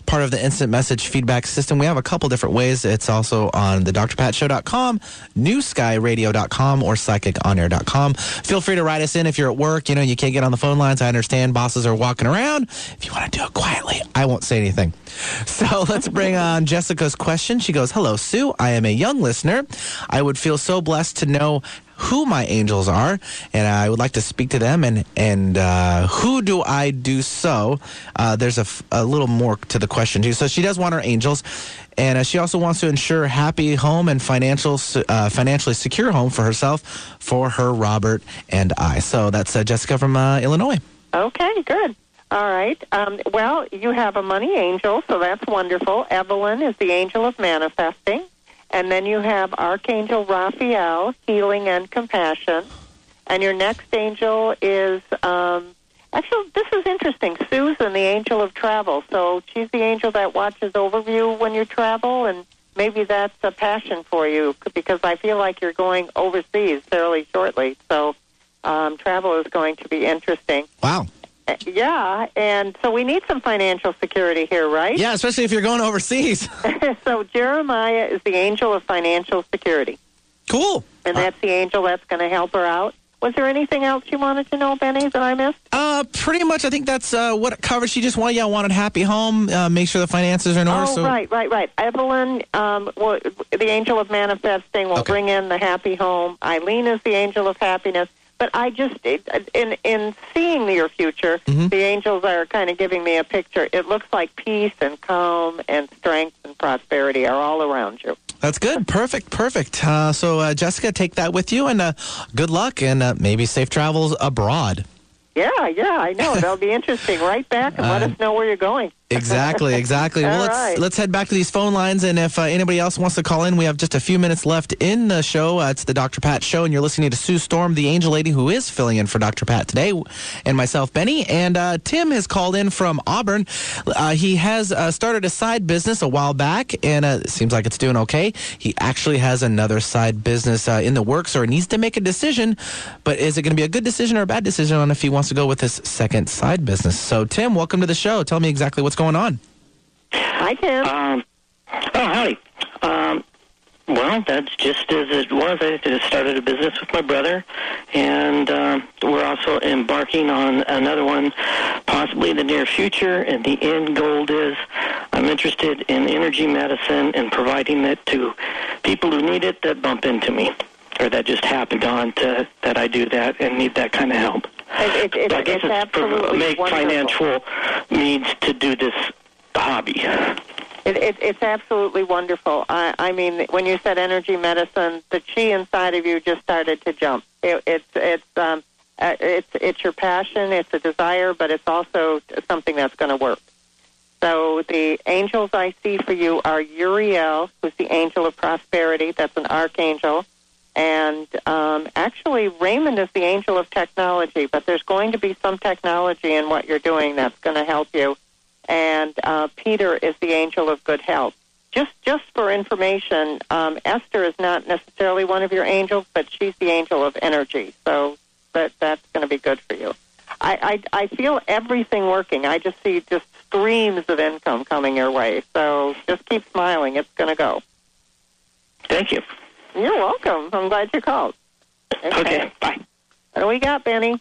part of the instant message feedback system. We have a couple different ways. It's also on the drpatshow.com, newskyradio.com, or psychiconair.com. Feel free to write us in if you're at work. You know, you can't get on the phone lines. I understand bosses are walking around. If you want to do it quietly, I won't say anything. [LAUGHS] So let's bring on Jessica's question. She goes, Hello, Sue. I am a young listener. I would feel so blessed to know who my angels are, and I would like to speak to them. And and uh, who do I do so? Uh, there's a, f- a little more to the question too. So she does want her angels, and uh, she also wants to ensure happy home and financial uh, financially secure home for herself, for her Robert and I. So that's uh, Jessica from uh, Illinois. Okay, good. All right. Um, well, you have a money angel, so that's wonderful. Evelyn is the angel of manifesting. And then you have Archangel Raphael, healing and compassion. And your next angel is, um, actually, this is interesting, Susan, the angel of travel. So she's the angel that watches over you when you travel, and maybe that's a passion for you because I feel like you're going overseas fairly shortly. So um, travel is going to be interesting. Wow. Uh, Yeah, and so we need some financial security here, right? Yeah, especially if you're going overseas. [LAUGHS] [LAUGHS] so Jeremiah is the angel of financial security. Cool. And that's the angel that's going to help her out. Was there anything else you wanted to know, Benny, that I missed? Uh, pretty much. I think that's uh, what it covers. She just wanted, yeah, wanted happy home. Uh, make sure the finances are in order. Oh, so right, right, right. Evelyn, um, well, the angel of manifesting will bring in the happy home. Eileen is the angel of happiness. But I just, in in seeing your future, Mm-hmm. the angels are kind of giving me a picture. It looks like peace and calm and strength and prosperity are all around you. That's good. Perfect. Perfect. Uh, so, uh, Jessica, take that with you and uh, good luck and uh, maybe safe travels abroad. Yeah, yeah, I know. That'll be interesting. Right back and let Uh, us know where you're going. Exactly, exactly. well, let's right. let's head back to these phone lines, and if uh, anybody else wants to call in, we have just a few minutes left in the show. Uh, it's the Dr. Pat Show, and you're listening to Sue Storm, the angel lady who is filling in for Dr. Pat today, and myself, Benny. And uh, Tim has called in from Auburn. Uh, he has uh, started a side business a while back, and uh, it seems like it's doing okay. He actually has another side business uh, in the works, or needs to make a decision. But is it going to be a good decision or a bad decision on if he wants to go with his second side business? So, Tim, welcome to the show. Tell me exactly what's going on. Hi, Tim. Um, oh, howdy. Um, well, that's just as it was. I just started a business with my brother, and um we're also embarking on another one, possibly in the near future. And the end goal is I'm interested in energy medicine and providing it to people who need it that bump into me, or that just happened on to that I do that and need that kind of help. It, it, I guess it's absolutely make wonderful. financial means to do this hobby. It, it, it's absolutely wonderful. I, I mean, when you said energy medicine, the chi inside of you just started to jump. It, it's it's um, uh, it's it's your passion, it's a desire, but it's also something that's going to work. So the angels I see for you are Uriel, who's the angel of prosperity. That's an archangel. And um, actually, Raymond is the angel of technology, but there's going to be some technology in what you're doing that's going to help you and uh, Peter is the angel of good health. Just just for information, um, Esther is not necessarily one of your angels, but she's the angel of energy. So that that's going to be good for you. I, I I feel everything working. I just see just streams of income coming your way. So just keep smiling. It's going to go. Thank you. You're welcome. I'm glad you called. Okay. Bye. What do we got, Benny?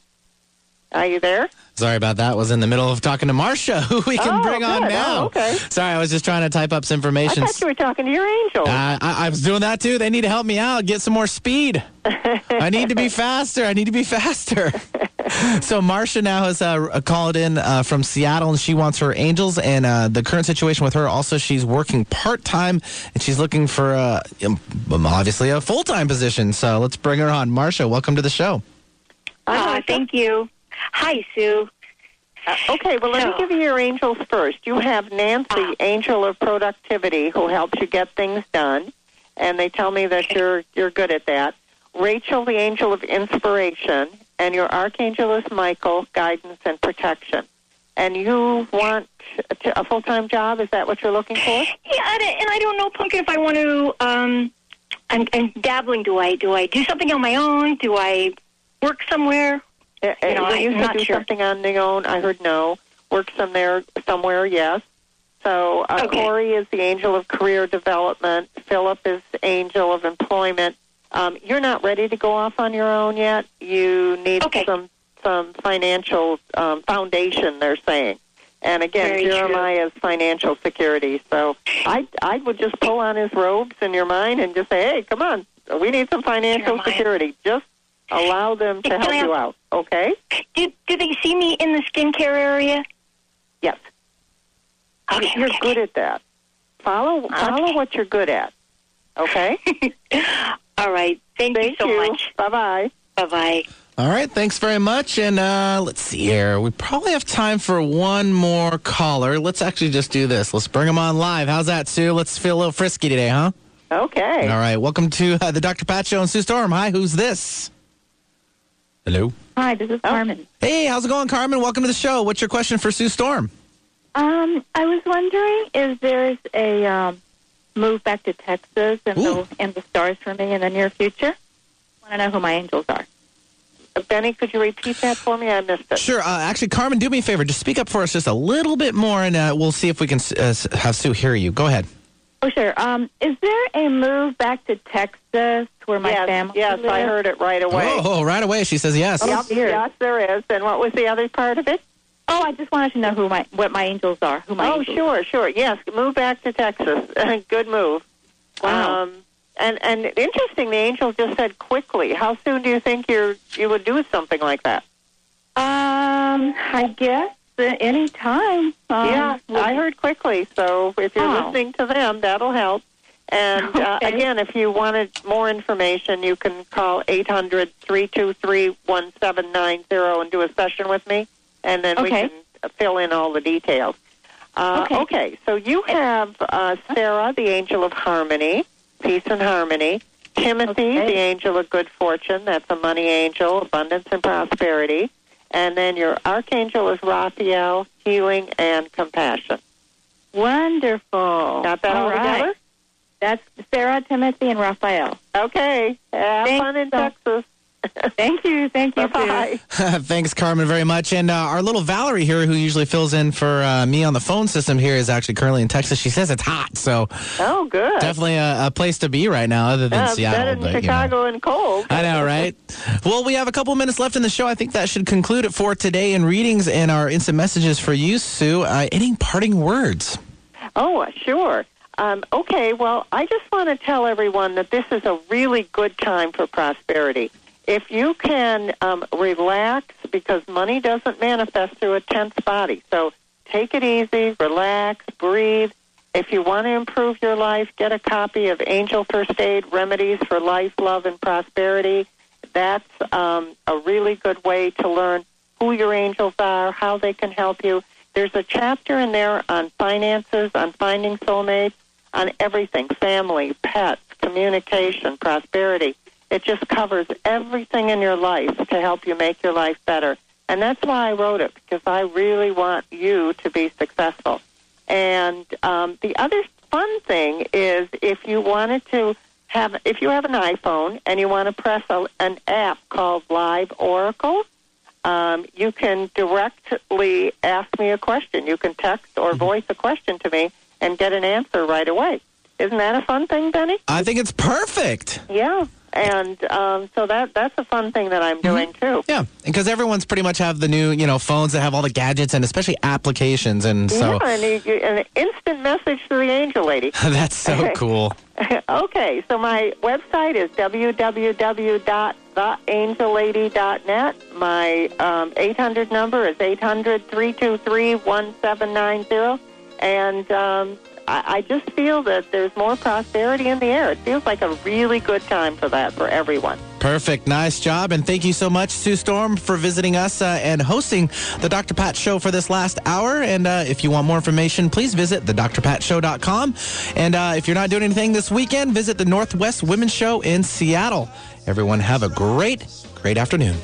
Are you there? Sorry about that. Was in the middle of talking to Marcia, [LAUGHS] who we can Oh, bring on now. Oh, okay. Sorry, I was just trying to type up some information. I information. thought you were talking to your angel. Uh, I, I was doing that too. They need to help me out, get some more speed. [LAUGHS] I need to be faster. I need to be faster. [LAUGHS] [LAUGHS] so Marcia now has uh, called in uh, from Seattle, and she wants her angels. And uh, the current situation with her, also, she's working part time, and she's looking for uh, um, obviously a full time position. So let's bring her on. Marcia, welcome to the show. Uh, thank you. Hi, Sue. Uh, okay, well, let me give you your angels first. You have Nancy, angel of productivity, who helps you get things done, and they tell me that you're you're good at that. Rachel, the angel of inspiration, and your archangel is Michael, guidance and protection. and you want a, a full-time job. Is that what you're looking for? Yeah, and I, don't know, Pumpkin, if I want to. Um, I'm, I'm dabbling. Do I do I do something on my own? Do I work somewhere? Uh, You know, when you I'm said do sure. something on your own, I heard no. Work somewhere, somewhere, yes. So uh, Okay. Corey is the angel of career development. Philip is the angel of employment. Um, you're not ready to go off on your own yet. You need some some financial um, foundation. They're saying, and again, Very true. Jeremiah's financial security. So I I would just pull on his robes in your mind and just say, hey, come on, we need some financial security. Just allow them to help you out. Okay. Do do they see me in the skincare area? Yes. Okay, you're okay, good at that. Follow follow what you're good at. Okay. [LAUGHS] All right. Thank, you so much. Bye bye. Bye bye. All right, thanks very much. And uh, let's see here. We probably have time for one more caller. Let's actually just do this. Let's bring them on live. How's that, Sue? Let's feel a little frisky today, huh? Okay. All right. Welcome to uh, the Dr. Pat Show and Sue Storm. Hi, who's this? Hello. Hi, this is Carmen. Hey, how's it going, Carmen? Welcome to the show. What's your question for Sue Storm? Um, I was wondering if there's a um, move back to Texas and the, and the stars for me in the near future. I want to know who my angels are. Uh, Benny, could you repeat that for me? I missed it. Sure. Uh, actually, Carmen, do me a favor. Just speak up for us just a little bit more, and uh, we'll see if we can uh, have Sue hear you. Go ahead. Oh, sure. Um, is there a move back to Texas where my yes, family yes, I heard it right away. Oh, oh, right away. She says yes. Yep, yes, there is. And what was the other part of it? Oh, I just wanted to know who my what my angels are. Who my oh, angels sure, sure. Yes, move back to Texas. [LAUGHS] Good move. Wow. Um, and and interesting, the angel just said quickly. How soon do you think you're you would do something like that? Um, I guess any time. Um, yeah, I heard quickly. So if you're Oh. listening to them, that'll help. And [LAUGHS] uh, Okay. again, if you wanted more information, you can call eight hundred three two three one seven nine zero and do a session with me, and then we can fill in all the details. Uh, Okay. okay, so you have uh, Sarah, the angel of harmony, peace and harmony. Timothy, the angel of good fortune. That's a money angel, abundance and prosperity. And then your archangel is Raphael, healing and compassion. Wonderful. Got that all All right. together? That's Sarah, Timothy, and Raphael. Okay. Have Thanks fun in so- Texas. Thank you. Thank you. Bye-bye. [LAUGHS] Thanks, Carmen, very much. And uh, our little Valerie here, who usually fills in for uh, me on the phone system here, is actually currently in Texas. She says it's hot, so Oh, good. definitely a, a place to be right now, other than Yeah, Seattle. better than but, you know. Chicago and cold. I know, right? Well, we have a couple minutes left in the show. I think that should conclude it for today in readings and our instant messages for you, Sue. Uh, any parting words? Oh, uh, sure. Um, okay, well, I just want to tell everyone that this is a really good time for prosperity. If you can um, relax, because money doesn't manifest through a tense body. So take it easy, relax, breathe. If you want to improve your life, get a copy of Angel First Aid Remedies for Life, Love, and Prosperity. That's um, a really good way to learn who your angels are, how they can help you. There's a chapter in there on finances, on finding soulmates, on everything family, pets, communication, prosperity. It just covers everything in your life to help you make your life better. And that's why I wrote it, because I really want you to be successful. And um, the other fun thing is if you wanted to have, if you have an iPhone and you want to press a, an app called Live Oracle, um, you can directly ask me a question. You can text or voice a question to me and get an answer right away. Isn't that a fun thing, Benny? I think it's perfect. Yeah, and um, so that that's a fun thing that I'm doing too. Yeah, because everyone's pretty much have the new, you know, phones that have all the gadgets and especially applications, and so yeah, and an instant message to the angel lady. [LAUGHS] that's so [LAUGHS] cool. okay, so my website is www.theangellady.net. My um, 800 number is 800-323-1790. And um, I, I just feel that there's more prosperity in the air. It feels like a really good time for that for everyone. Perfect. Nice job. And thank you so much, Sue Storm, for visiting us uh, and hosting the Dr. Pat Show for this last hour. And uh, if you want more information, please visit thedrpatshow.com. And uh, if you're not doing anything this weekend, visit the Northwest Women's Show in Seattle. Everyone have a great, great afternoon.